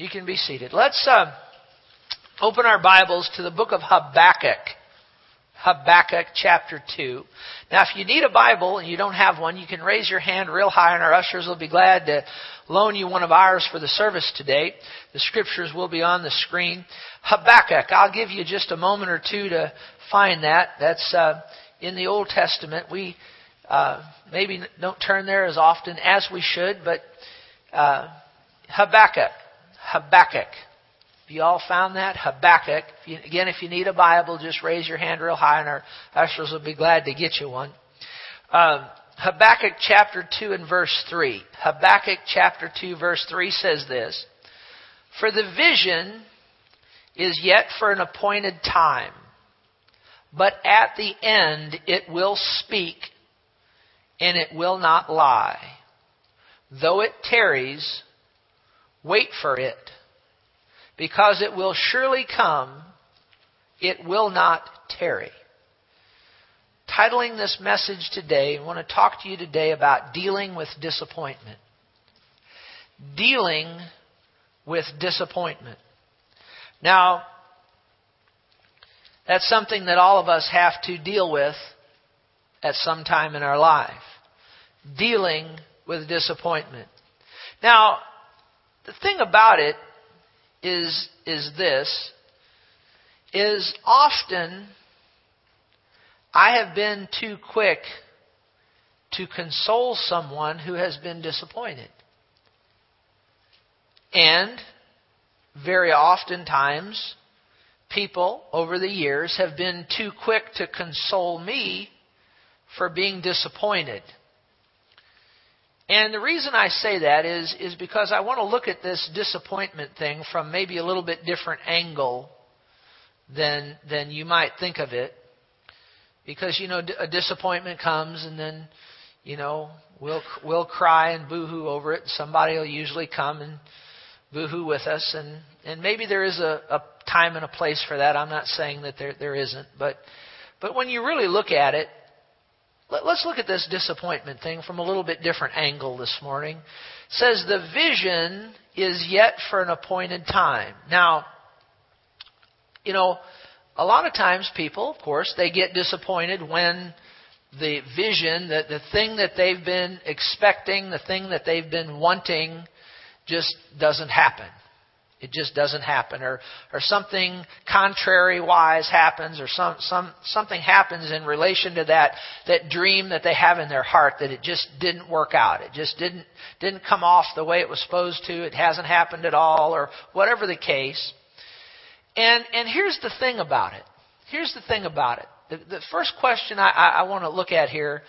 You can be seated. Let's uh, open our Bibles to the book of Habakkuk. Habakkuk chapter 2. Now, if you need a Bible and you don't have one, you can raise your hand real high and our ushers will be glad to loan you one of ours for the service today. The scriptures will be on the screen. Habakkuk, I'll give you just a moment or two to find that. That's uh, in the Old Testament. We uh, maybe don't turn there as often as we should, but uh, Habakkuk. Habakkuk. Have you all found that? Habakkuk. If you, again, if you need a Bible, just raise your hand real high and our ushers will be glad to get you one. Um, Habakkuk chapter 2 and verse 3. Habakkuk chapter 2 verse 3 says this, For the vision is yet for an appointed time, but at the end it will speak and it will not lie. Though it tarries, wait for it, because it will surely come, it will not tarry. Titling this message today, I want to talk to you today about dealing with disappointment. Dealing with disappointment. Now, that's something that all of us have to deal with at some time in our life. Dealing with disappointment. Now, the thing about it is, is this, is often I have been too quick to console someone who has been disappointed. And very oftentimes, people over the years have been too quick to console me for being disappointed. And the reason I say that is, is because I want to look at this disappointment thing from maybe a little bit different angle than, than you might think of it. Because, you know, a disappointment comes and then, you know, we'll, we'll cry and boohoo over it. Somebody will usually come and boohoo with us. And, and maybe there is a, a time and a place for that. I'm not saying that there, there isn't. But, but when you really look at it, let, us look at this disappointment thing from a little bit different angle this morning. It says the vision is yet for an appointed time. Now, you know, a lot of times people, of course, they get disappointed when the vision, the, the thing that they've been expecting, the thing that they've been wanting, just doesn't happen. It just doesn't happen, or or something contrary wise happens, or some some something happens in relation to that that dream that they have in their heart that it just didn't work out. It just didn't didn't come off the way it was supposed to. It hasn't happened at all, or whatever the case. And and here's the thing about it. Here's the thing about it. The, the first question I, I, I want to look at here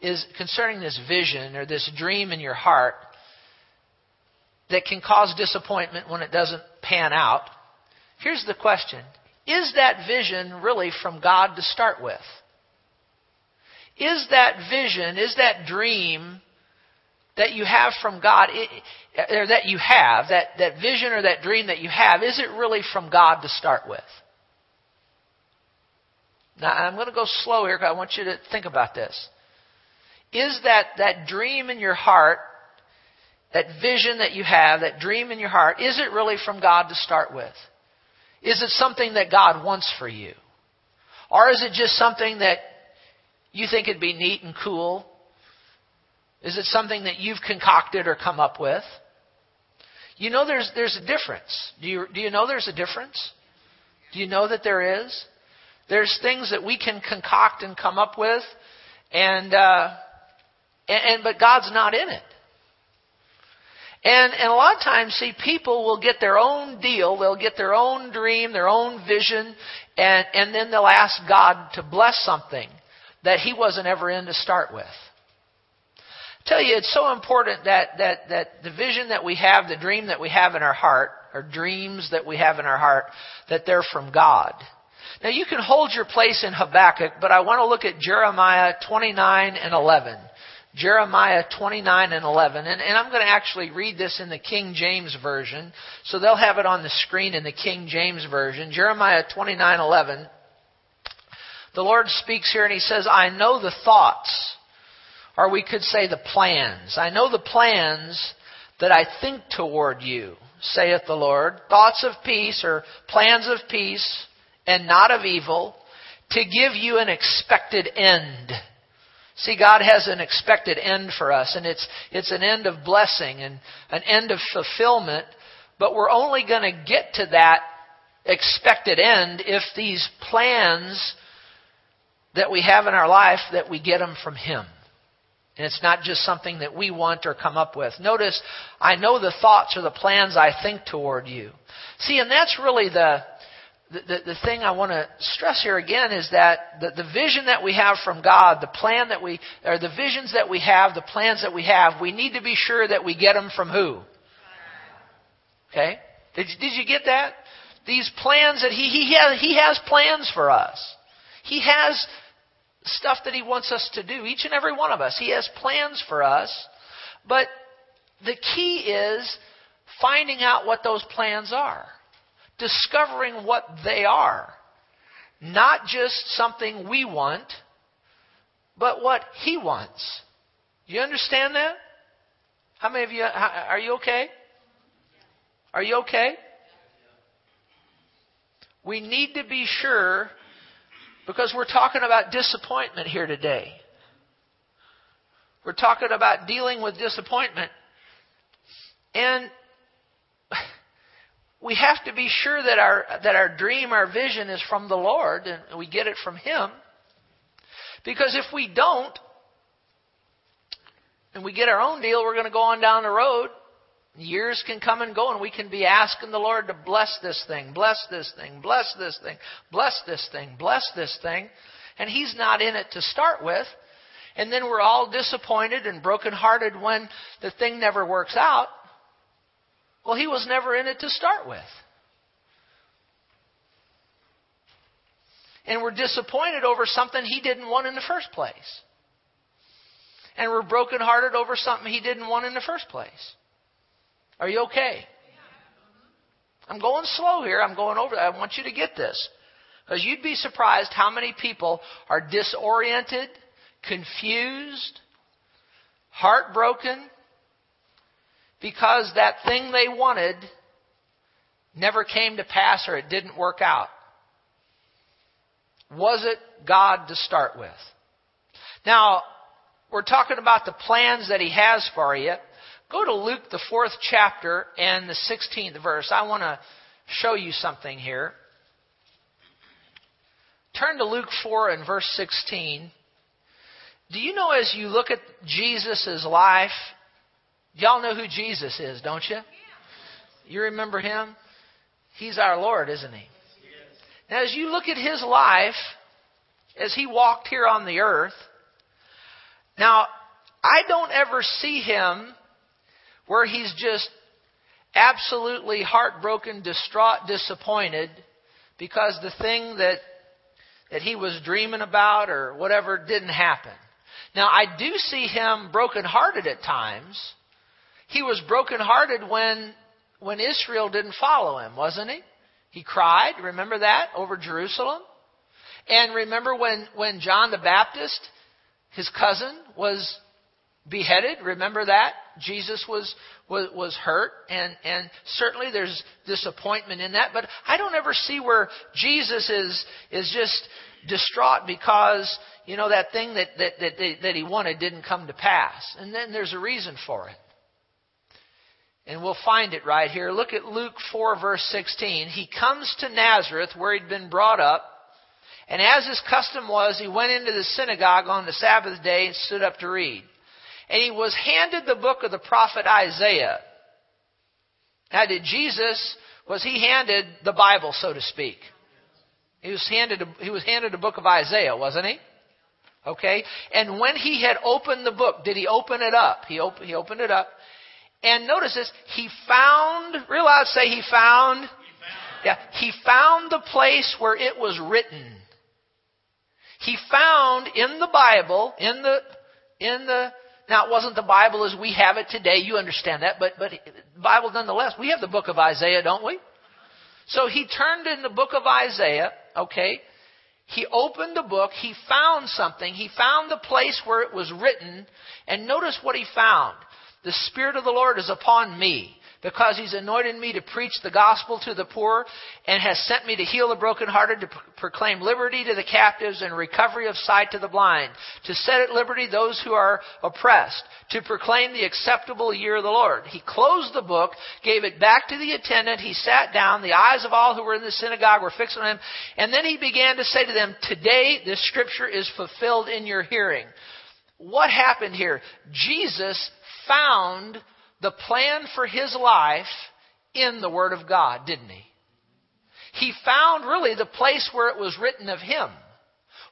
is concerning this vision or this dream in your heart that can cause disappointment when it doesn't pan out. Here's the question Is that vision really from God to start with? Is that vision, is that dream that you have from God, or that you have, that, that vision or that dream that you have, is it really from God to start with? Now, I'm going to go slow here because I want you to think about this. Is that, that dream in your heart that vision that you have, that dream in your heart, is it really from God to start with? Is it something that God wants for you? Or is it just something that you think it'd be neat and cool? Is it something that you've concocted or come up with? You know there's, there's a difference. Do you, do you know there's a difference? Do you know that there is? There's things that we can concoct and come up with, and, uh, and, and but God's not in it. And, and a lot of times, see, people will get their own deal, they'll get their own dream, their own vision, and, and then they'll ask God to bless something that He wasn't ever in to start with. I tell you, it's so important that, that, that the vision that we have, the dream that we have in our heart, or dreams that we have in our heart, that they're from God. Now you can hold your place in Habakkuk, but I want to look at Jeremiah 29 and 11. Jeremiah 29 and 11. And, and I'm going to actually read this in the King James Version. So they'll have it on the screen in the King James Version. Jeremiah 29 11. The Lord speaks here and He says, I know the thoughts, or we could say the plans. I know the plans that I think toward you, saith the Lord, thoughts of peace or plans of peace and not of evil, to give you an expected end. See, God has an expected end for us, and it's, it's an end of blessing and an end of fulfillment, but we're only going to get to that expected end if these plans that we have in our life, that we get them from Him. And it's not just something that we want or come up with. Notice, I know the thoughts or the plans I think toward you. See, and that's really the, the, the, thing I want to stress here again is that the, the vision that we have from God, the plan that we, or the visions that we have, the plans that we have, we need to be sure that we get them from who? Okay? Did, did you get that? These plans that he, he, has, he has plans for us. He has stuff that He wants us to do, each and every one of us. He has plans for us. But the key is finding out what those plans are, discovering what they are. Not just something we want, but what He wants. You understand that? How many of you, are you okay? Are you okay? We need to be sure because we're talking about disappointment here today. We're talking about dealing with disappointment. And we have to be sure that our, that our dream, our vision is from the Lord and we get it from Him. Because if we don't, and we get our own deal, we're going to go on down the road Years can come and go, and we can be asking the Lord to bless this thing, bless this thing, bless this thing, bless this thing, bless this thing. And He's not in it to start with. And then we're all disappointed and brokenhearted when the thing never works out. Well, He was never in it to start with. And we're disappointed over something He didn't want in the first place. And we're brokenhearted over something He didn't want in the first place. Are you okay? I'm going slow here. I'm going over. I want you to get this. Because you'd be surprised how many people are disoriented, confused, heartbroken, because that thing they wanted never came to pass or it didn't work out. Was it God to start with? Now, we're talking about the plans that He has for you. Go to Luke, the fourth chapter, and the 16th verse. I want to show you something here. Turn to Luke 4 and verse 16. Do you know as you look at Jesus' life, y'all know who Jesus is, don't you? You remember him? He's our Lord, isn't he? Now, as you look at his life, as he walked here on the earth, now, I don't ever see him where he's just absolutely heartbroken, distraught, disappointed because the thing that that he was dreaming about or whatever didn't happen. Now I do see him brokenhearted at times. He was brokenhearted when when Israel didn't follow him, wasn't he? He cried, remember that, over Jerusalem? And remember when, when John the Baptist, his cousin, was beheaded. Remember that? Jesus was, was, was hurt, and, and certainly there's disappointment in that, but I don't ever see where Jesus is, is just distraught because, you know, that thing that, that, that, that he wanted didn't come to pass. And then there's a reason for it. And we'll find it right here. Look at Luke 4, verse 16. He comes to Nazareth, where he'd been brought up. And as his custom was, he went into the synagogue on the Sabbath day and stood up to read and he was handed the book of the prophet Isaiah. Now, did Jesus, was he handed the Bible, so to speak? He was handed, a, he was handed a book of Isaiah, wasn't he? Okay? And when he had opened the book, did he open it up? He, op- he opened it up. And notice this, he found, real loud say he found. he found. Yeah, he found the place where it was written. He found in the Bible, in the, in the now, it wasn't the Bible as we have it today. You understand that. But, but Bible nonetheless. We have the book of Isaiah, don't we? So he turned in the book of Isaiah, okay? He opened the book. He found something. He found the place where it was written. And notice what he found. The Spirit of the Lord is upon me because he's anointed me to preach the gospel to the poor and has sent me to heal the brokenhearted, to proclaim liberty to the captives and recovery of sight to the blind, to set at liberty those who are oppressed, to proclaim the acceptable year of the Lord. He closed the book, gave it back to the attendant, he sat down, the eyes of all who were in the synagogue were fixed on him, and then he began to say to them, Today this scripture is fulfilled in your hearing. What happened here? Jesus found the plan for his life in the Word of God, didn't he? He found really the place where it was written of him.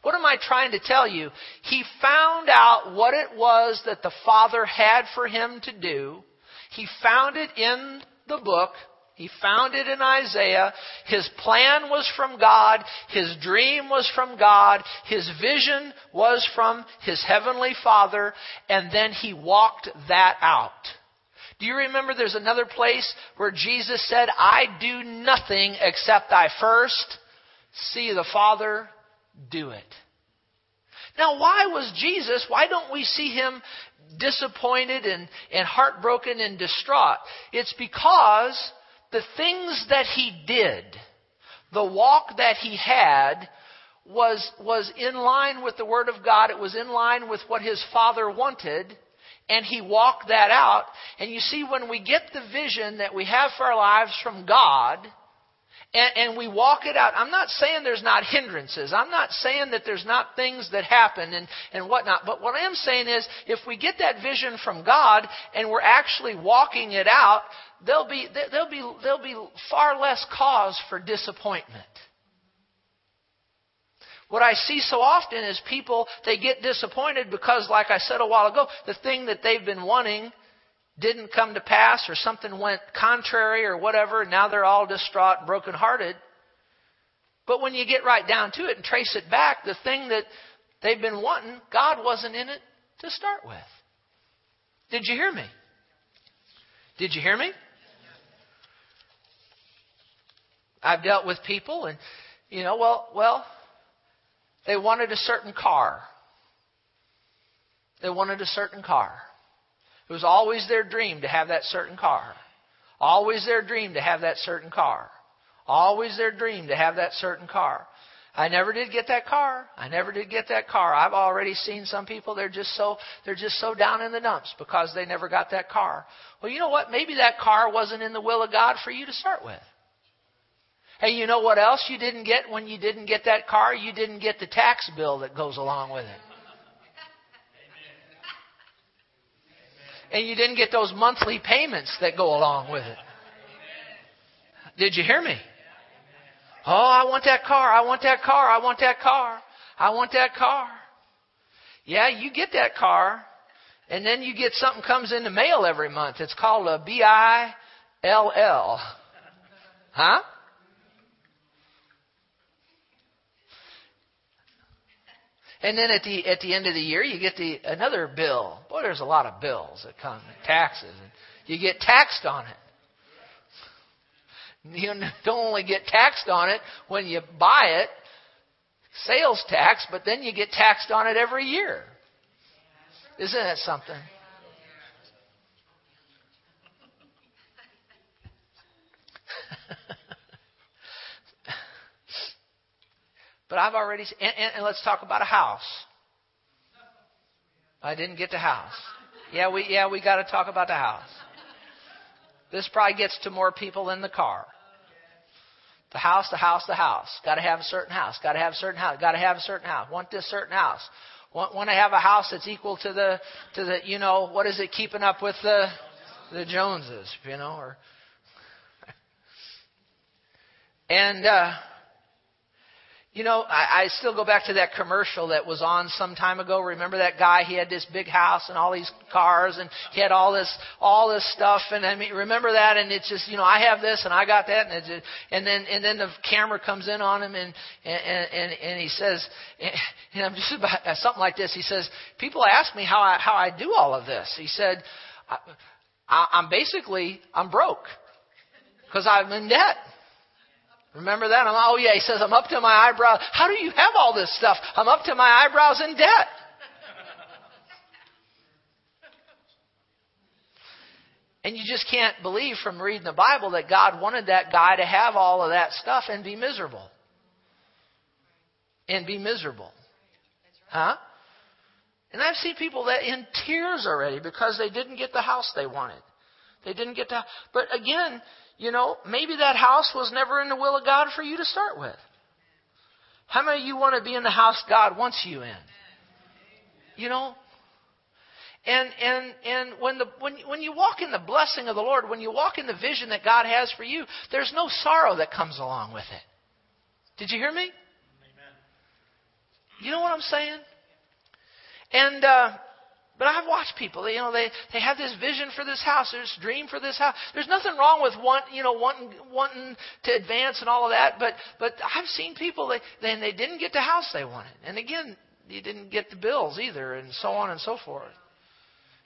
What am I trying to tell you? He found out what it was that the Father had for him to do. He found it in the book. He found it in Isaiah. His plan was from God. His dream was from God. His vision was from his heavenly Father. And then he walked that out. Do you remember there's another place where Jesus said, I do nothing except I first see the Father do it? Now, why was Jesus, why don't we see him disappointed and, and heartbroken and distraught? It's because the things that he did, the walk that he had, was, was in line with the Word of God. It was in line with what his Father wanted and he walked that out. And you see, when we get the vision that we have for our lives from God, and, and, we walk it out. I'm not saying there's not hindrances. I'm not saying that there's not things that happen and, and whatnot. But what I am saying is, if we get that vision from God and we're actually walking it out, there'll be, there'll be, there'll be far less cause for disappointment. What I see so often is people, they get disappointed because, like I said a while ago, the thing that they've been wanting didn't come to pass or something went contrary or whatever, and now they're all distraught and brokenhearted. But when you get right down to it and trace it back, the thing that they've been wanting, God wasn't in it to start with. Did you hear me? Did you hear me? I've dealt with people and you know, well, well, they wanted a certain car. They wanted a certain car. It was always their dream to have that certain car. Always their dream to have that certain car. Always their dream to have that certain car. I never did get that car. I never did get that car. I've already seen some people they're just so they're just so down in the dumps because they never got that car. Well, you know what? Maybe that car wasn't in the will of God for you to start with. Hey, you know what else you didn't get when you didn't get that car? You didn't get the tax bill that goes along with it. And you didn't get those monthly payments that go along with it. Did you hear me? Oh, I want that car. I want that car. I want that car. I want that car. Yeah, you get that car, and then you get something comes in the mail every month. It's called a B I L L. Huh? And then at the at the end of the year, you get the another bill. Boy, there's a lot of bills that come, taxes, and you get taxed on it. You don't only get taxed on it when you buy it, sales tax, but then you get taxed on it every year. Isn't that something? But I've already, and, and, and let's talk about a house. I didn't get the house. Yeah, we yeah we got to talk about the house. This probably gets to more people than the car. The house, the house, the house. Got to have a certain house. Got to have a certain house. Got to have a certain house. Want this certain house. Want, want to have a house that's equal to the to the you know what is it keeping up with the the Joneses you know or and uh, you know, I, I still go back to that commercial that was on some time ago. Remember that guy? He had this big house and all these cars, and he had all this all this stuff. And I mean, remember that? And it's just, you know, I have this and I got that, and it's just, and then and then the camera comes in on him, and and and, and he says, and I'm just about something like this. He says, people ask me how I how I do all of this. He said, I, I'm basically I'm broke because I'm in debt. Remember that? I'm, oh, yeah, he says, I'm up to my eyebrows. How do you have all this stuff? I'm up to my eyebrows in debt. And you just can't believe from reading the Bible that God wanted that guy to have all of that stuff and be miserable. And be miserable. Huh? And I've seen people that in tears already because they didn't get the house they wanted. They didn't get to. But again, you know, maybe that house was never in the will of God for you to start with. How many of you want to be in the house God wants you in? You know, and and and when the when when you walk in the blessing of the Lord, when you walk in the vision that God has for you, there's no sorrow that comes along with it. Did you hear me? Amen. You know what I'm saying? And uh, but I've watched people. You know, they they have this vision for this house, this dream for this house. There's nothing wrong with want, you know, wanting wanting to advance and all of that. But but I've seen people they they, they didn't get the house they wanted, and again, you didn't get the bills either, and so on and so forth.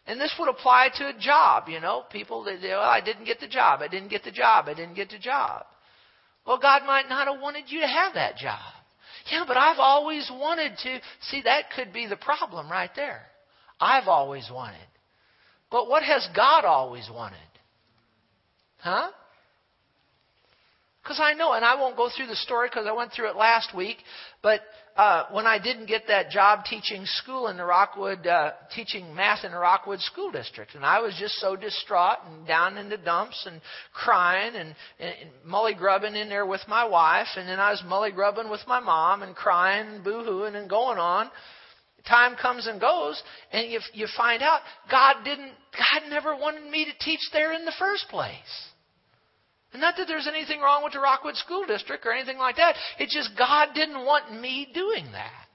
And this would apply to a job, you know. People, they, they, well, I didn't get the job. I didn't get the job. I didn't get the job. Well, God might not have wanted you to have that job. Yeah, but I've always wanted to. See, that could be the problem right there. I've always wanted. But what has God always wanted? Huh? Because I know, and I won't go through the story because I went through it last week, but uh, when I didn't get that job teaching school in the Rockwood, uh, teaching math in the Rockwood School District, and I was just so distraught and down in the dumps and crying and, and, and mully grubbing in there with my wife, and then I was mully grubbing with my mom and crying and boo-hooing and going on. Time comes and goes, and you, you find out God didn't, God never wanted me to teach there in the first place. And not that there's anything wrong with the Rockwood School District or anything like that. It's just God didn't want me doing that.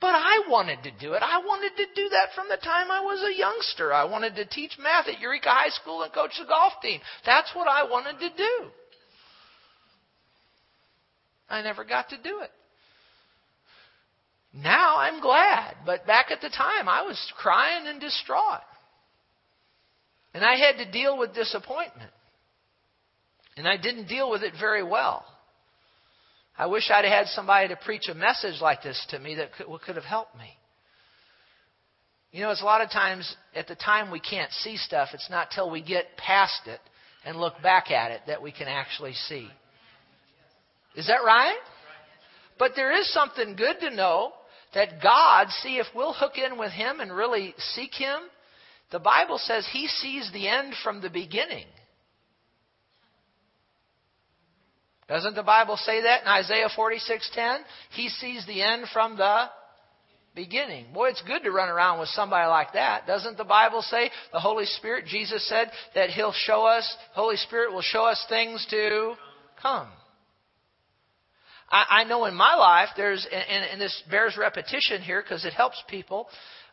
But I wanted to do it. I wanted to do that from the time I was a youngster. I wanted to teach math at Eureka High School and coach the golf team. That's what I wanted to do. I never got to do it. Now I'm glad, but back at the time I was crying and distraught. And I had to deal with disappointment. And I didn't deal with it very well. I wish I'd had somebody to preach a message like this to me that could, have helped me. You know, it's a lot of times at the time we can't see stuff. It's not till we get past it and look back at it that we can actually see. Is that right? But there is something good to know that God, see if we'll hook in with Him and really seek Him, the Bible says He sees the end from the beginning. Doesn't the Bible say that in Isaiah 46:10? He sees the end from the beginning. Boy, it's good to run around with somebody like that. Doesn't the Bible say the Holy Spirit, Jesus said that he'll show us, Holy Spirit will show us things to come. I, I know in my life there's, and, and this bears repetition here because it helps people.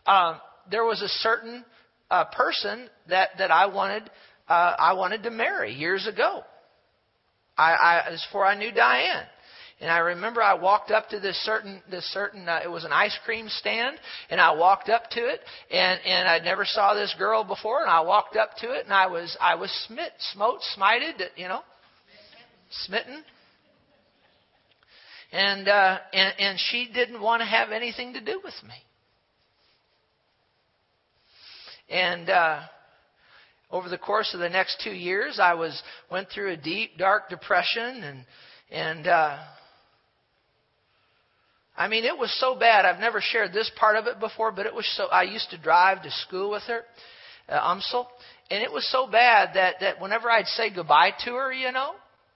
Um, there was a certain uh, person that that I wanted uh, I wanted to marry years ago. I, I this before I knew Diane. And I remember I walked up to this certain, this certain, uh, it was an ice cream stand, and I walked up to it, and and I never saw this girl before, and I walked up to it, and I was I was smit, smote, smited, you know, smitten. And uh, and and she didn't want to have anything to do with me. And uh, over the course of the next two years, I was went through a deep, dark depression, and and uh, I mean, it was so bad. I've never shared this part of it before, but it was so. I used to drive to school with her, uh, UMSL, and it was so bad that that whenever I'd say goodbye to her, you know,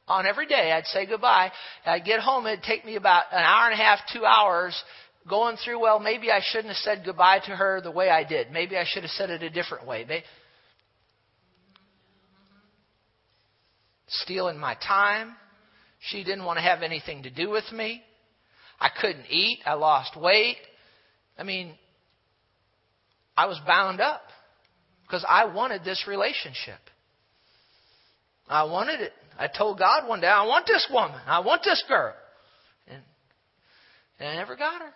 on every day I'd say goodbye. I'd get home. It'd take me about an hour and a half, two hours going through. Well, maybe I shouldn't have said goodbye to her the way I did. Maybe I should have said it a different way stealing my time. She didn't want to have anything to do with me. I couldn't eat. I lost weight. I mean, I was bound up because I wanted this relationship. I wanted it. I told God one day, I want this woman. I want this girl. And, and I never got her.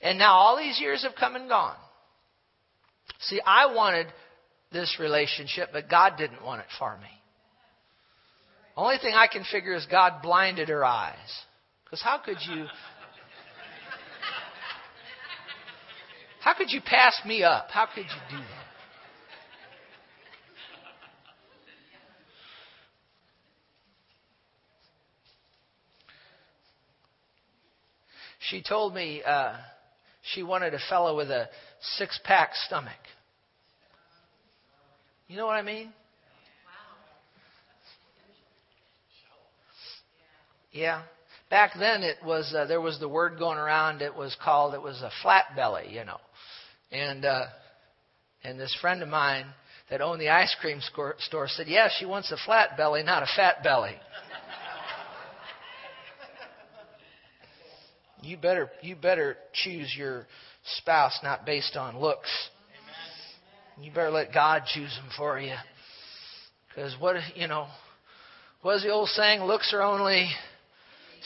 And now all these years have come and gone. See, I wanted this relationship, but God didn't want it for me. Only thing I can figure is God blinded her eyes. Because how could you. How could you pass me up? How could you do that? She told me uh, she wanted a fellow with a six pack stomach. You know what I mean? Yeah. Back then, it was uh, there was the word going around. It was called it was a flat belly, you know, and uh, and this friend of mine that owned the ice cream store said, "Yeah, she wants a flat belly, not a fat belly." You better you better choose your spouse not based on looks. You better let God choose them for you. Because what you know, what's the old saying? Looks are only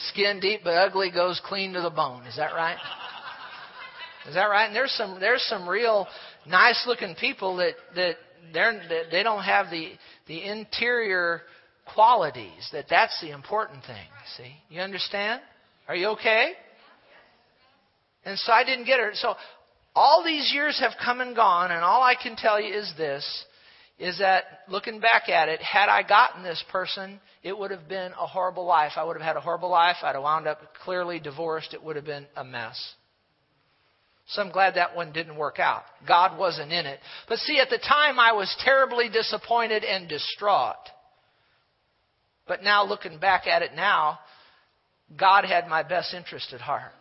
skin deep, but ugly goes clean to the bone. Is that right? Is that right? And there's some there's some real nice looking people that that they're that they don't have the the interior qualities. That that's the important thing. See, you understand? Are you okay? And so I didn't get her. So all these years have come and gone, and all I can tell you is this is that looking back at it, had I gotten this person, it would have been a horrible life. I would have had a horrible life. I'd have wound up clearly divorced. It would have been a mess. So I'm glad that one didn't work out. God wasn't in it. But see, at the time I was terribly disappointed and distraught. But now looking back at it now, God had my best interest at heart.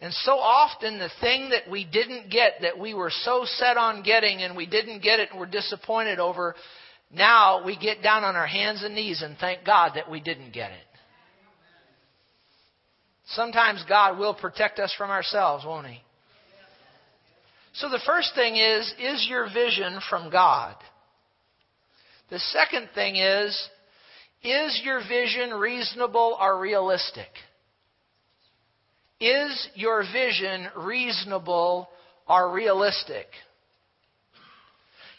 And so often, the thing that we didn't get, that we were so set on getting, and we didn't get it and we're disappointed over, now we get down on our hands and knees and thank God that we didn't get it. Sometimes God will protect us from ourselves, won't He? So the first thing is, is your vision from God? The second thing is, is your vision reasonable or realistic? Is your vision reasonable or realistic?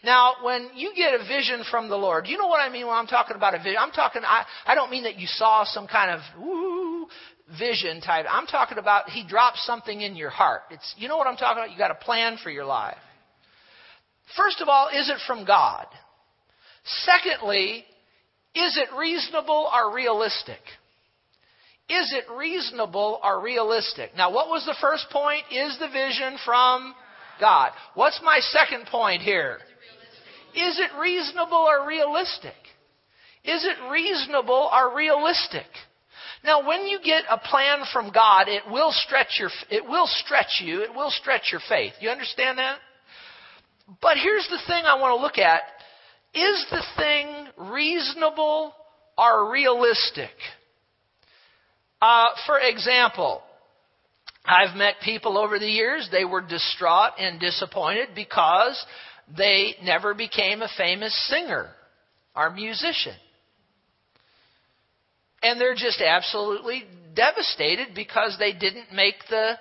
Now, when you get a vision from the Lord, you know what I mean when I'm talking about a vision? I'm talking, I, I don't mean that you saw some kind of woo vision type. I'm talking about He drops something in your heart. It's, you know what I'm talking about? You got a plan for your life. First of all, is it from God? Secondly, is it reasonable or realistic? Is it reasonable or realistic? Now, what was the first point? Is the vision from God? What's my second point here? Is it reasonable or realistic? Is it reasonable or realistic? Now, when you get a plan from God, it will stretch your, it will stretch you, it will stretch your faith. You understand that? But here's the thing I want to look at. Is the thing reasonable or realistic? Uh, for example, I've met people over the years, they were distraught and disappointed because they never became a famous singer or musician. And they're just absolutely devastated because they didn't make the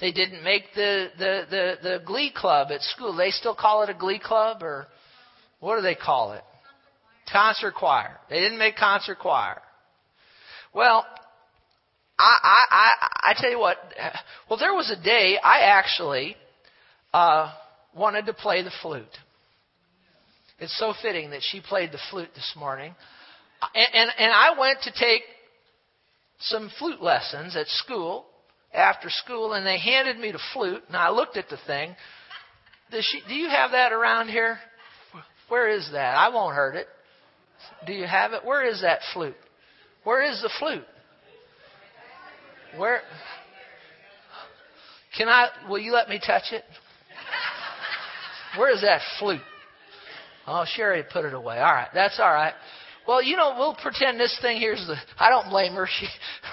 they didn't make the, the, the, the glee club at school. They still call it a glee club or what do they call it? Concert choir. They didn't make concert choir. Well, I, I, I, tell you what. Well, there was a day I actually uh, wanted to play the flute. It's so fitting that she played the flute this morning, and, and, and I went to take some flute lessons at school after school, and they handed me the flute, and I looked at the thing. Does she, do you have that around here? Where is that? I won't hurt it. Do you have it? Where is that flute? Where is the flute? Where? Can I? Will you let me touch it? Where is that flute? Oh, Sherry put it away. All right, that's all right. Well, you know, we'll pretend this thing here's the. I don't blame her. She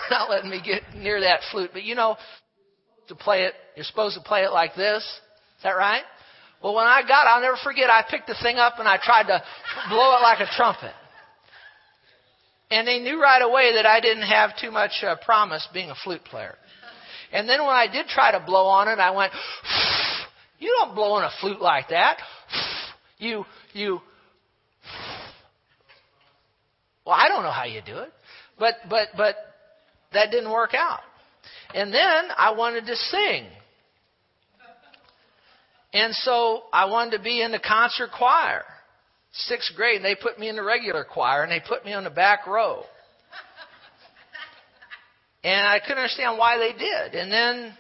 not letting me get near that flute. But you know, to play it, you're supposed to play it like this. Is that right? Well, when I got, I'll never forget. I picked the thing up and I tried to blow it like a trumpet. And they knew right away that I didn't have too much uh, promise being a flute player. And then when I did try to blow on it, I went, you don't blow on a flute like that. You, you, well, I don't know how you do it. But, but, but that didn't work out. And then I wanted to sing. And so I wanted to be in the concert choir sixth grade, and they put me in the regular choir, and they put me on the back row. And I couldn't understand why they did. And then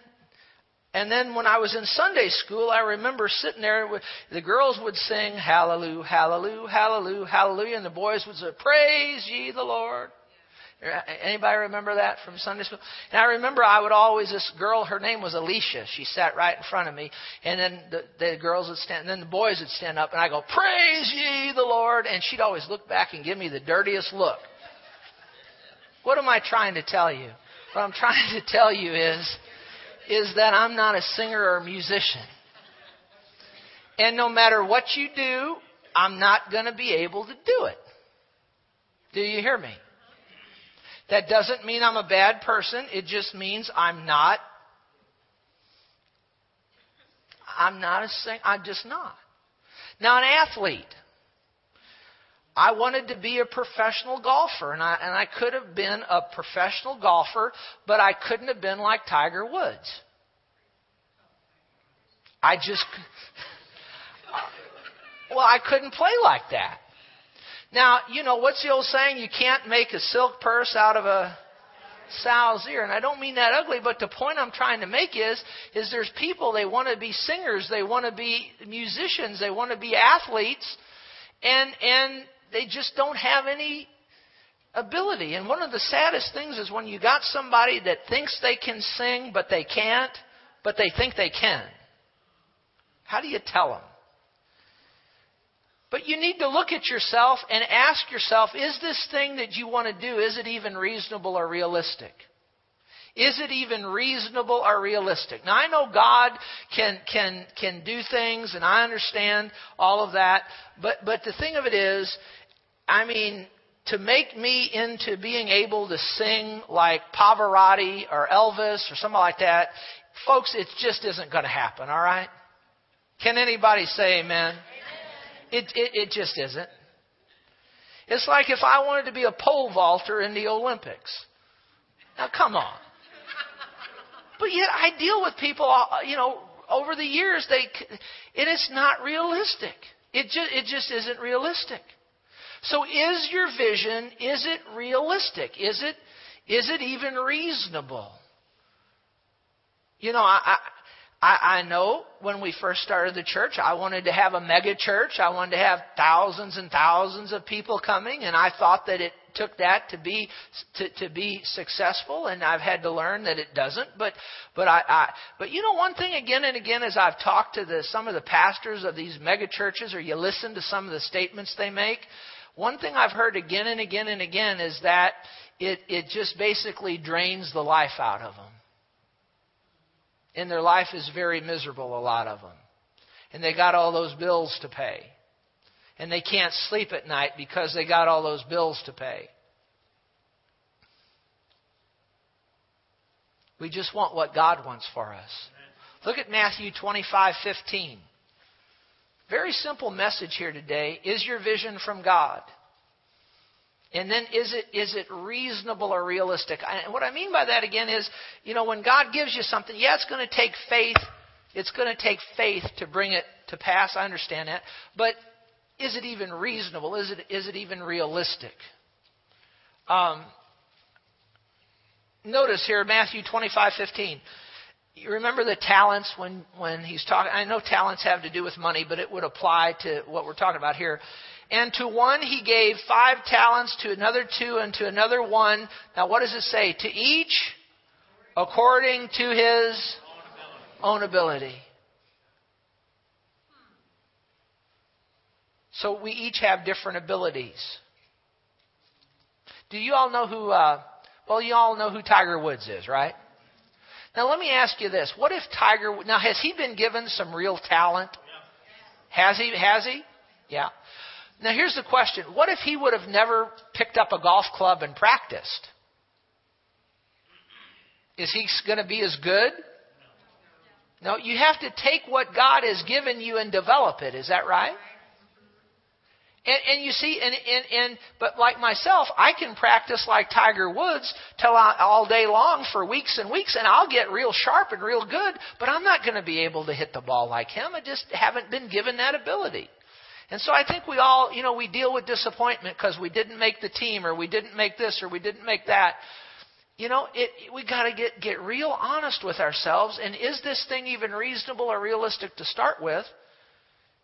and then when I was in Sunday school, I remember sitting there. The girls would sing Hallelujah, Hallelujah, Hallelujah, Hallelujah, and the boys would say, Praise ye the Lord. Anybody remember that from Sunday school? And I remember I would always this girl. Her name was Alicia. She sat right in front of me, and then the, the girls would stand, and then the boys would stand up, and I go, "Praise ye the Lord!" And she'd always look back and give me the dirtiest look. What am I trying to tell you? What I'm trying to tell you is, is that I'm not a singer or a musician, and no matter what you do, I'm not going to be able to do it. Do you hear me? That doesn't mean I'm a bad person. It just means I'm not. I'm not a singer. I'm just not. Now, an athlete. I wanted to be a professional golfer, and I, and I could have been a professional golfer, but I couldn't have been like Tiger Woods. I just, well, I couldn't play like that. Now, you know, what's the old saying? You can't make a silk purse out of a sow's ear. And I don't mean that ugly, but the point I'm trying to make is, is there's people, they want to be singers, they want to be musicians, they want to be athletes, and, and they just don't have any ability. And one of the saddest things is when you got somebody that thinks they can sing, but they can't, but they think they can. How do you tell them? But you need to look at yourself and ask yourself, is this thing that you want to do, is it even reasonable or realistic? Is it even reasonable or realistic? Now I know God can can can do things and I understand all of that, but but the thing of it is, I mean, to make me into being able to sing like Pavarotti or Elvis or something like that, folks, it just isn't going to happen, all right? Can anybody say amen? It, it, it just isn't. It's like if I wanted to be a pole vaulter in the Olympics. Now, come on. But yet, I deal with people, uh, you know, over the years. They, and it's not realistic. It just, it just isn't realistic. So, is your vision? Is it realistic? Is it, is it even reasonable? You know, I, I, I know when we first started the church, I wanted to have a mega church. I wanted to have thousands and thousands of people coming, and I thought that it took that to be to, to be successful and I've had to learn that it doesn't but but I, I but you know one thing again and again as I've talked to the some of the pastors of these mega churches or you listen to some of the statements they make one thing I've heard again and again and again is that it it just basically drains the life out of them and their life is very miserable, a lot of them. And they got all those bills to pay. And they can't sleep at night because they got all those bills to pay. We just want what God wants for us. Look at Matthew 25:15. Very simple message here today. Is your vision from God? And then is it is it reasonable or realistic? And what I mean by that again is, you know, when God gives you something, yeah, it's going to take faith. It's going to take faith to bring it to pass. I understand that. But is it even reasonable? Is it is it even realistic? Um, notice here Matthew twenty five fifteen. You remember the talents when when he's talking. I know talents have to do with money, but it would apply to what we're talking about here. And to one he gave five talents, to another two, and to another one. Now, what does it say? To each according to his own ability. So we each have different abilities. Do you all know who? Uh, well, you all know who Tiger Woods is, right? Now let me ask you this: What if Tiger? Now has he been given some real talent? Has he? Has he? Yeah. Now, here's the question what if he would have never picked up a golf club and practiced? Is he going to be as good? No, you have to take what God has given you and develop it. Is that right? And, and you see, and, and, and but like myself, I can practice like Tiger Woods till I, all day long for weeks and weeks, and I'll get real sharp and real good. But I'm not going to be able to hit the ball like him. I just haven't been given that ability. And so I think we all, you know, we deal with disappointment because we didn't make the team or we didn't make this or we didn't make that. you know, it, we got to get, get real honest with ourselves. And is this thing even reasonable or realistic to start with?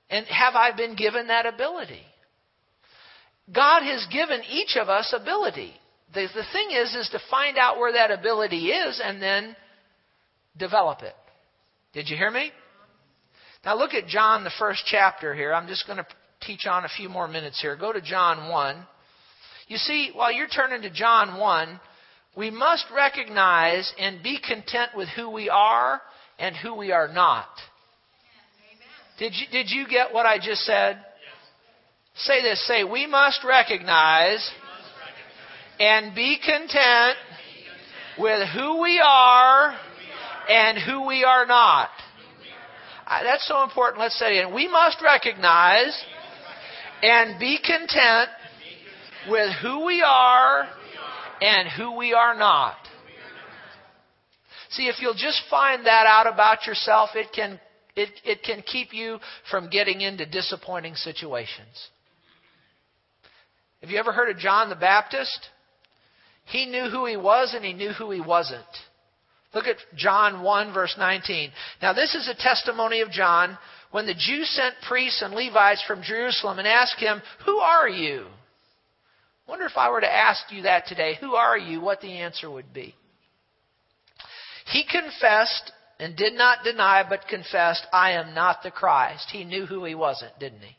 And have I been given that ability? God has given each of us ability. The, the thing is, is to find out where that ability is and then develop it. Did you hear me? Now look at John, the first chapter here. I'm just going to teach on a few more minutes here. Go to John 1. You see, while you're turning to John 1, we must recognize and be content with who we are and who we are not. Did you, did you get what I just said? Yes. Say this. Say, we must recognize, and be content, with who we are, and who we are not. That's so important. Let's say it. We must recognize and be content with who we are and who we are not. See, if you'll just find that out about yourself, it can, it, it can keep you from getting into disappointing situations. Have you ever heard of John the Baptist? He knew who he was and he knew who he wasn't. Look at John 1, verse 19. Now, this is a testimony of John when the Jews sent priests and Levites from Jerusalem and asked him, Who are you? wonder if I were to ask you that today, who are you? What the answer would be. He confessed and did not deny, but confessed, I am not the Christ. He knew who he wasn't, didn't he?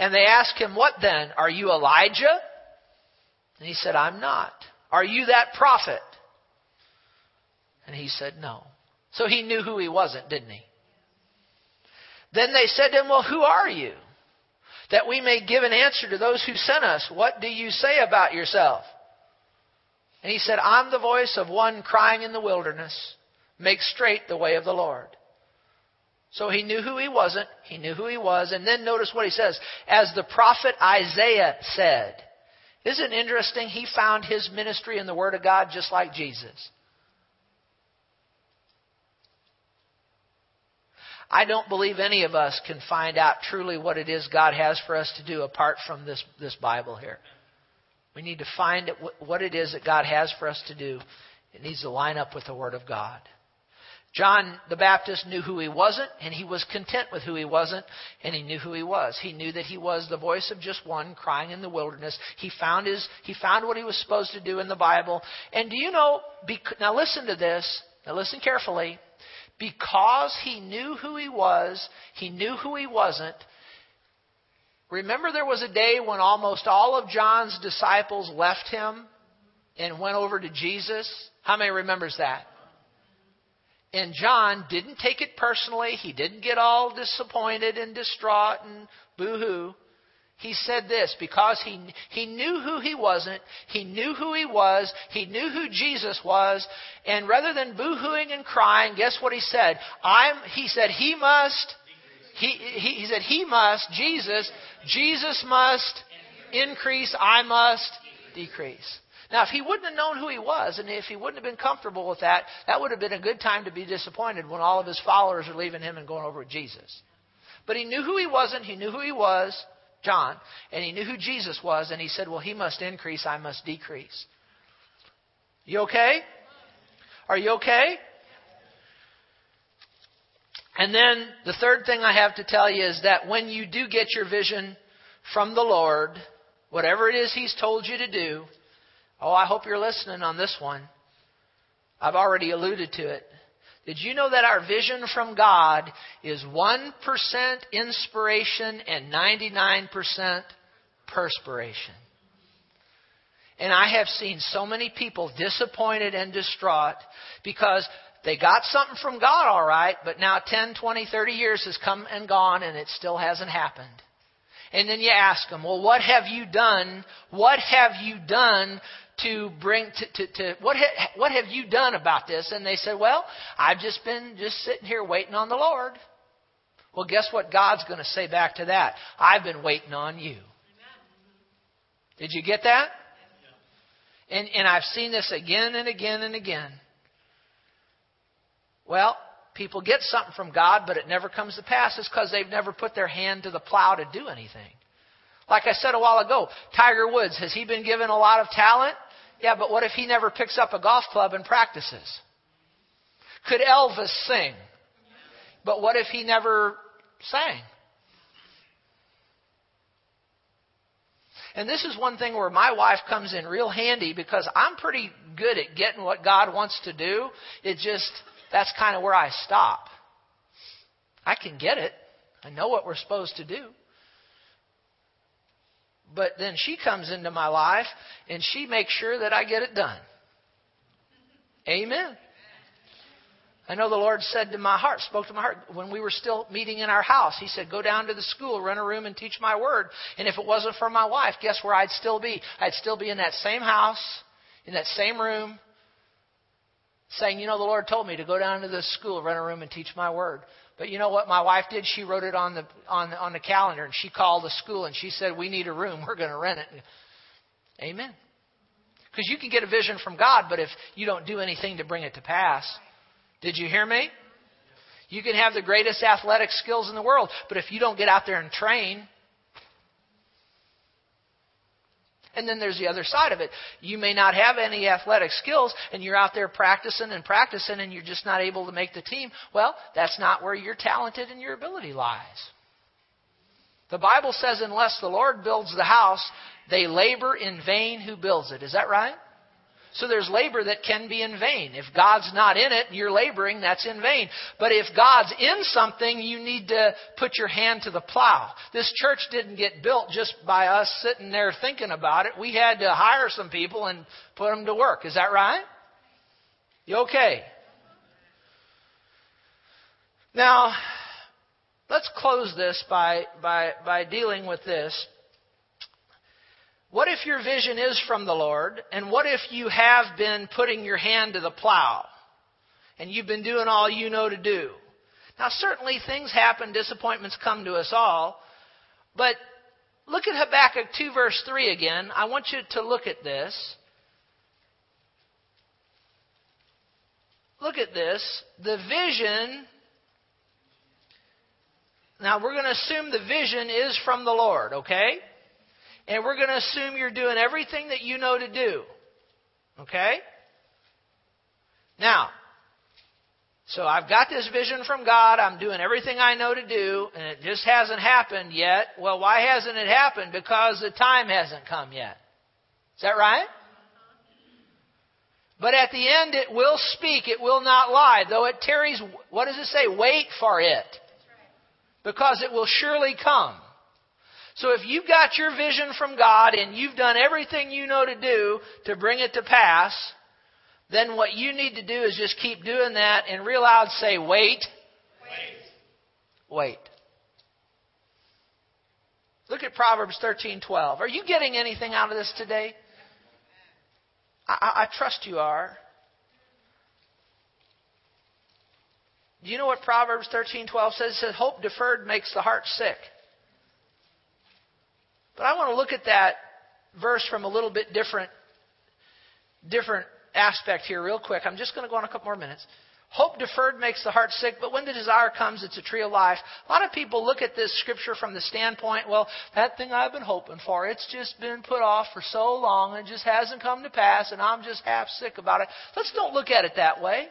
And they asked him, What then? Are you Elijah? And he said, I'm not. Are you that prophet? And he said, No. So he knew who he wasn't, didn't he? Then they said to him, Well, who are you? that we may give an answer to those who sent us. What do you say about yourself? And he said, I'm the voice of one crying in the wilderness, make straight the way of the Lord. So he knew who he wasn't, he knew who he was, and then notice what he says, as the prophet Isaiah said. Isn't it interesting? He found his ministry in the Word of God just like Jesus. I don't believe any of us can find out truly what it is God has for us to do apart from this, this Bible here. We need to find what it is that God has for us to do. It needs to line up with the Word of God. John the Baptist knew who he wasn't, and he was content with who he wasn't, and he knew who he was. He knew that he was the voice of just one crying in the wilderness. He found his, he found what he was supposed to do in the Bible. And do you know, now listen to this, now listen carefully because he knew who he was, he knew who he wasn't. Remember, there was a day when almost all of John's disciples left him and went over to Jesus? How many remembers that? And John didn't take it personally. He didn't get all disappointed and distraught and boo hoo he said this because he, he knew who he wasn't, he knew who he was, he knew who Jesus was, and rather than boo-hooing and crying, guess what he said? I'm, he said he must, he, he, he said he must, Jesus, Jesus must increase, I must decrease. Now, if he wouldn't have known who he was, and if he wouldn't have been comfortable with that, that would have been a good time to be disappointed when all of his followers are leaving him and going over with Jesus. But he knew who he wasn't, he knew who he was, John, and he knew who Jesus was, and he said, Well, he must increase, I must decrease. You okay? Are you okay? And then the third thing I have to tell you is that when you do get your vision from the Lord, whatever it is He's told you to do, oh, I hope you're listening on this one. I've already alluded to it. Did you know that our vision from God is 1% inspiration and 99% perspiration? And I have seen so many people disappointed and distraught because they got something from God all right, but now 10, 20, 30 years has come and gone and it still hasn't happened. And then you ask them, well, what have you done? What have you done to bring to, to, to what ha, what have you done about this? And they said, well, I've just been just sitting here waiting on the Lord. Well, guess what God's going to say back to that? I've been waiting on you. Did you get that? And and I've seen this again and again and again. Well, people get something from God, but it never comes to pass. It's because they've never put their hand to the plow to do anything. Like I said a while ago, Tiger Woods, has he been given a lot of talent? Yeah, but what if he never picks up a golf club and practices? Could Elvis sing? But what if he never sang? And this is one thing where my wife comes in real handy because I'm pretty good at getting what God wants to do. It just, that's kind of where I stop. I can get it. I know what we're supposed to do. But then she comes into my life and she makes sure that I get it done. Amen. I know the Lord said to my heart, spoke to my heart when we were still meeting in our house. He said, Go down to the school, rent a room, and teach my word. And if it wasn't for my wife, guess where I'd still be? I'd still be in that same house, in that same room, saying, You know, the Lord told me to go down to the school, rent a room, and teach my word. But you know what my wife did? She wrote it on the on on the calendar and she called the school and she said, "We need a room. We're going to rent it." Amen. Because you can get a vision from God, but if you don't do anything to bring it to pass, did you hear me? You can have the greatest athletic skills in the world, but if you don't get out there and train, And then there's the other side of it. You may not have any athletic skills and you're out there practicing and practicing and you're just not able to make the team. Well, that's not where your talented and your ability lies. The Bible says, unless the Lord builds the house, they labor in vain who builds it. Is that right? So there's labor that can be in vain. If God's not in it, you're laboring, that's in vain. But if God's in something, you need to put your hand to the plow. This church didn't get built just by us sitting there thinking about it. We had to hire some people and put them to work. Is that right? You okay? Now, let's close this by, by, by dealing with this. What if your vision is from the Lord? And what if you have been putting your hand to the plow and you've been doing all you know to do? Now, certainly things happen, disappointments come to us all, but look at Habakkuk 2, verse 3 again. I want you to look at this. Look at this. The vision. Now, we're going to assume the vision is from the Lord, okay? And we're going to assume you're doing everything that you know to do. Okay? Now, so I've got this vision from God. I'm doing everything I know to do, and it just hasn't happened yet. Well, why hasn't it happened? Because the time hasn't come yet. Is that right? But at the end, it will speak. It will not lie. Though it tarries, what does it say? Wait for it. Because it will surely come. So if you've got your vision from God and you've done everything you know to do to bring it to pass, then what you need to do is just keep doing that and real loud say, wait. Wait. Look at Proverbs 13:12. Are you getting anything out of this today? I, I trust you are. Do you know what Proverbs 13:12 says? It says, "Hope deferred makes the heart sick." But I want to look at that verse from a little bit different, different aspect here, real quick. I'm just going to go on a couple more minutes. Hope deferred makes the heart sick, but when the desire comes, it's a tree of life. A lot of people look at this scripture from the standpoint, well, that thing I've been hoping for, it's just been put off for so long and just hasn't come to pass, and I'm just half sick about it. Let's don't look at it that way.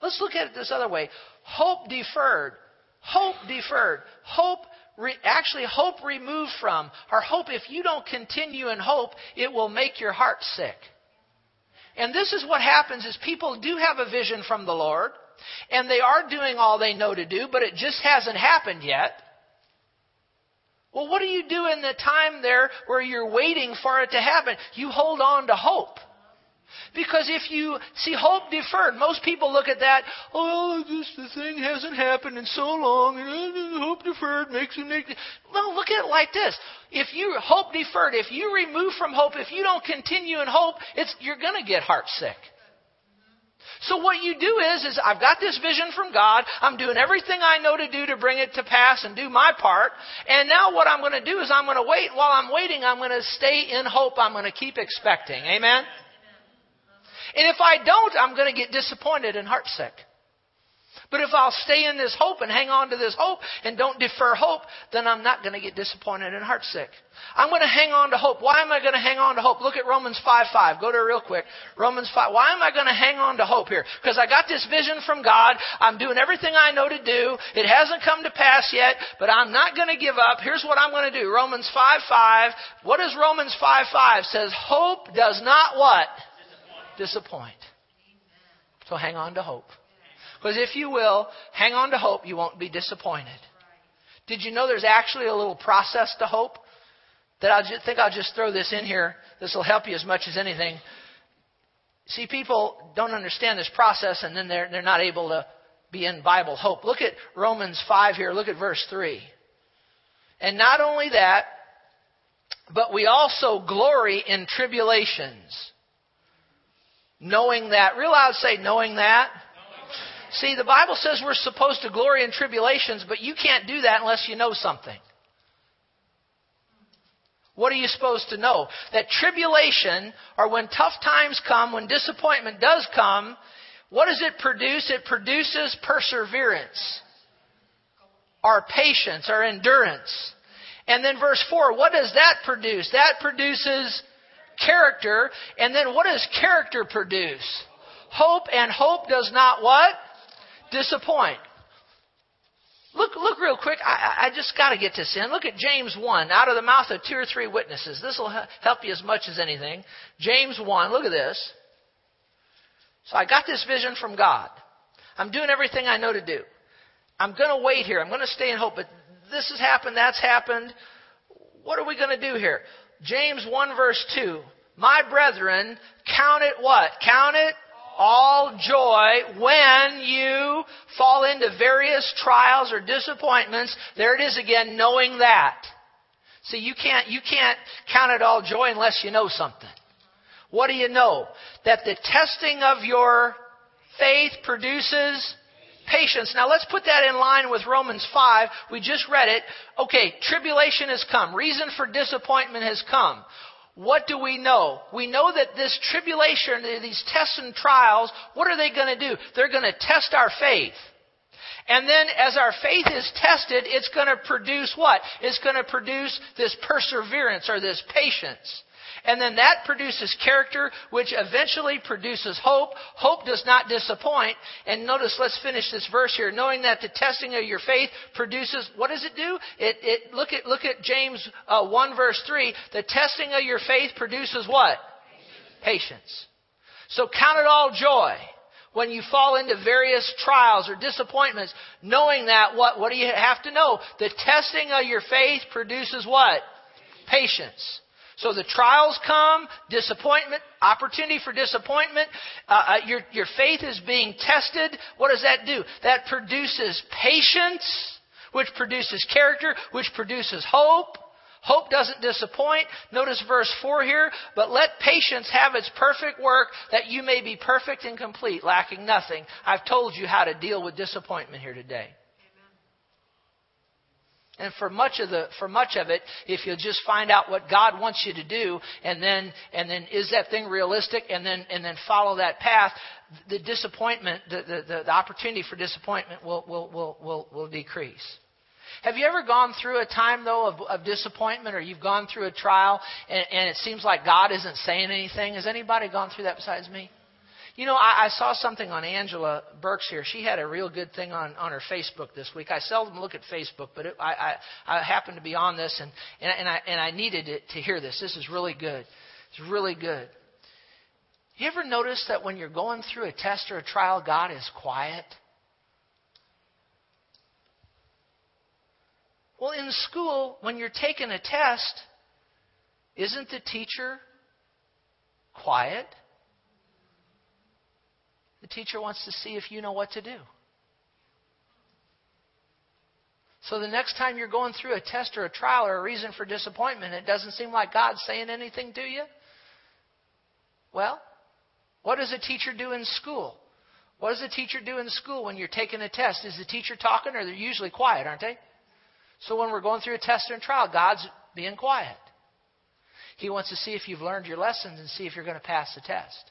Let's look at it this other way. Hope deferred. Hope deferred. Hope re, actually hope removed from, or hope if you don't continue in hope, it will make your heart sick. And this is what happens is people do have a vision from the Lord, and they are doing all they know to do, but it just hasn't happened yet. Well, what do you do in the time there where you're waiting for it to happen? You hold on to hope. Because if you see hope deferred, most people look at that, oh, just the thing hasn't happened in so long, and uh, hope deferred makes you make. Well, look at it like this: if you hope deferred, if you remove from hope, if you don't continue in hope, it's you're going to get heart sick. So what you do is, is I've got this vision from God. I'm doing everything I know to do to bring it to pass and do my part. And now what I'm going to do is I'm going to wait. While I'm waiting, I'm going to stay in hope. I'm going to keep expecting. Amen? And if I don't, I'm going to get disappointed and heartsick. But if I'll stay in this hope and hang on to this hope and don't defer hope, then I'm not going to get disappointed and heartsick. I'm going to hang on to hope. Why am I going to hang on to hope? Look at Romans 5 5. Go to it real quick. Romans 5. Why am I going to hang on to hope here? Because I got this vision from God. I'm doing everything I know to do. It hasn't come to pass yet, but I'm not going to give up. Here's what I'm going to do. Romans 5 5. What does Romans 5 5 says? Hope does not what? Disappoint. So hang on to hope. Because if you will, hang on to hope, you won't be disappointed. Did you know there's actually a little process to hope? That I think I'll just throw this in here. This will help you as much as anything. See, people don't understand this process and then they're, they're not able to be in Bible hope. Look at Romans 5 here. Look at verse 3. And not only that, but we also glory in tribulations. Knowing that. Real loud say, knowing that. See, the Bible says we're supposed to glory in tribulations, but you can't do that unless you know something. What are you supposed to know? That tribulation, or when tough times come, when disappointment does come, what does it produce? It produces perseverance, our patience, our endurance. And then verse 4, what does that produce? That produces character. And then what does character produce? Hope, and hope does not what? disappoint. Look, look real quick. I, I just got to get this in. Look at James 1. Out of the mouth of two or three witnesses. This will help you as much as anything. James 1. Look at this. So I got this vision from God. I'm doing everything I know to do. I'm going to wait here. I'm going to stay in hope. But this has happened. That's happened. What are we going to do here? James 1 verse 2. My brethren, count it what? Count it all joy when you fall into various trials or disappointments. There it is again, knowing that. See, you can't, you can't count it all joy unless you know something. What do you know? That the testing of your faith produces patience. Now let's put that in line with Romans 5. We just read it. Okay, tribulation has come. Reason for disappointment has come. What do we know? We know that this tribulation, these tests and trials, what are they going to do? They're going to test our faith. And then as our faith is tested, it's going to produce what? It's going to produce this perseverance or this patience. And then that produces character, which eventually produces hope. Hope does not disappoint. And notice, let's finish this verse here. Knowing that the testing of your faith produces, what does it do? It, it look at, look at James uh, 1 verse 3. The testing of your faith produces what? Patience. Patience. So count it all joy when you fall into various trials or disappointments, knowing that what, what do you have to know? The testing of your faith produces what? Patience. So the trials come, disappointment, opportunity for disappointment. Uh, uh, your, your faith is being tested. What does that do? That produces patience, which produces character, which produces hope. Hope doesn't disappoint. Notice verse 4 here. But let patience have its perfect work that you may be perfect and complete, lacking nothing. I've told you how to deal with disappointment here today. And for much of the for much of it, if you just find out what God wants you to do, and then and then is that thing realistic, and then and then follow that path, the disappointment, the the, the opportunity for disappointment will will will will, will decrease. Have you ever gone through a time though of, of disappointment, or you've gone through a trial, and, and it seems like God isn't saying anything? Has anybody gone through that besides me? You know, I, I saw something on Angela Burks here. She had a real good thing on, on her Facebook this week. I seldom look at Facebook, but it, I, I, I happened to be on this, and, and, and, I, and I needed it to hear this. This is really good. It's really good. You ever notice that when you're going through a test or a trial, God is quiet? Well, in school, when you're taking a test, isn't the teacher quiet? The teacher wants to see if you know what to do. So the next time you're going through a test or a trial or a reason for disappointment, it doesn't seem like God's saying anything to you. Well, what does a teacher do in school? What does a teacher do in school when you're taking a test? Is the teacher talking or they're usually quiet, aren't they? So when we're going through a test or a trial, God's being quiet. He wants to see if you've learned your lessons and see if you're going to pass the test.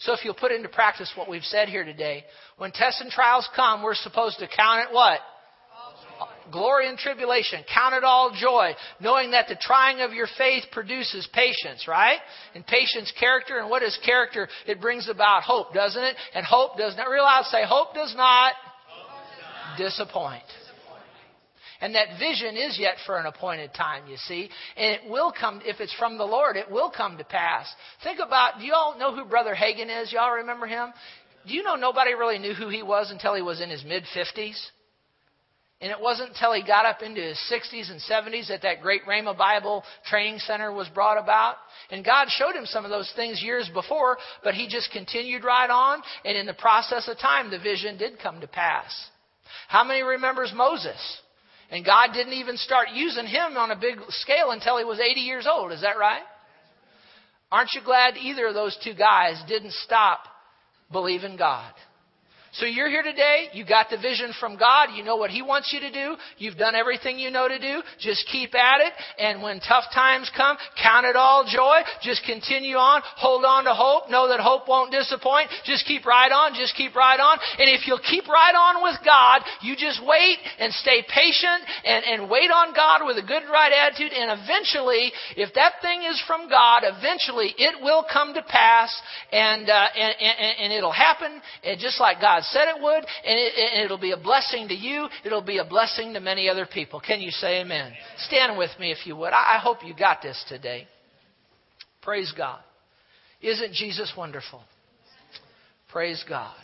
So if you'll put into practice what we've said here today, when tests and trials come, we're supposed to count it what? Glory and tribulation. Count it all joy, knowing that the trying of your faith produces patience, right? And patience, character. And what is character? It brings about hope, doesn't it? And hope does not, realize, say, hope does not, hope does not disappoint. And that vision is yet for an appointed time, you see. And it will come, if it's from the Lord, it will come to pass. Think about, do you all know who Brother Hagin is? Y'all remember him? Do you know nobody really knew who he was until he was in his mid 50s? And it wasn't until he got up into his 60s and 70s that that great Rhema Bible training center was brought about. And God showed him some of those things years before, but he just continued right on. And in the process of time, the vision did come to pass. How many remembers Moses? And God didn't even start using him on a big scale until he was 80 years old. Is that right? Aren't you glad either of those two guys didn't stop believing God? So you're here today. You got the vision from God. You know what He wants you to do. You've done everything you know to do. Just keep at it. And when tough times come, count it all joy. Just continue on. Hold on to hope. Know that hope won't disappoint. Just keep right on. Just keep right on. And if you'll keep right on with God, you just wait and stay patient and, and wait on God with a good right attitude. And eventually, if that thing is from God, eventually it will come to pass and, uh, and, and, and it'll happen and just like God said it would, and, it, will be a blessing to you. It'll be a blessing to many other people. Can you say amen? Stand with me if you would. I, I hope you got this today. Praise God. Isn't Jesus wonderful? Praise God.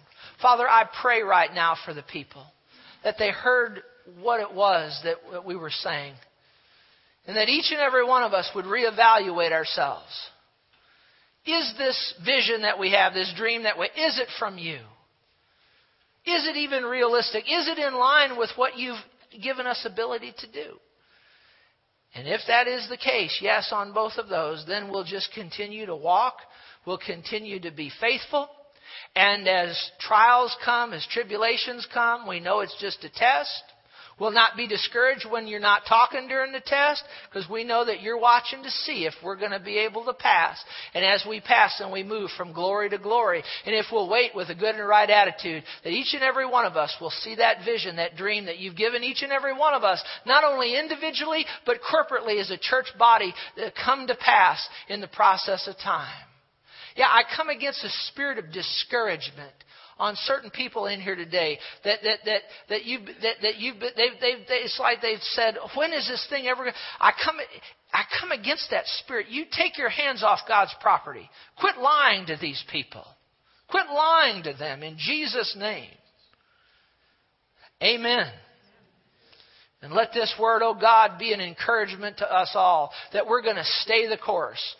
Father, I pray right now for the people that they heard what it was that we were saying. And that each and every one of us would reevaluate ourselves. Is this vision that we have, this dream that we, is it from you? Is it even realistic? Is it in line with what you've given us ability to do? And if that is the case, yes, on both of those, then we'll just continue to walk. We'll continue to be faithful. And as trials come, as tribulations come, we know it's just a test. We'll not be discouraged when you're not talking during the test because we know that you're watching to see if we're going to be able to pass. And as we pass, then we move from glory to glory. And if we'll wait with a good and right attitude, that each and every one of us will see that vision, that dream that you've given each and every one of us, not only individually, but corporately as a church body, come to pass in the process of time. Yeah, I come against a spirit of discouragement on certain people in here today that that that that you that, that you they they they it's like they've said, when is this thing ever? I come. I come against that spirit. You take your hands off God's property. Quit lying to these people. Quit lying to them in Jesus' name. Amen. And let this word, oh God, be an encouragement to us all that we're going to stay the course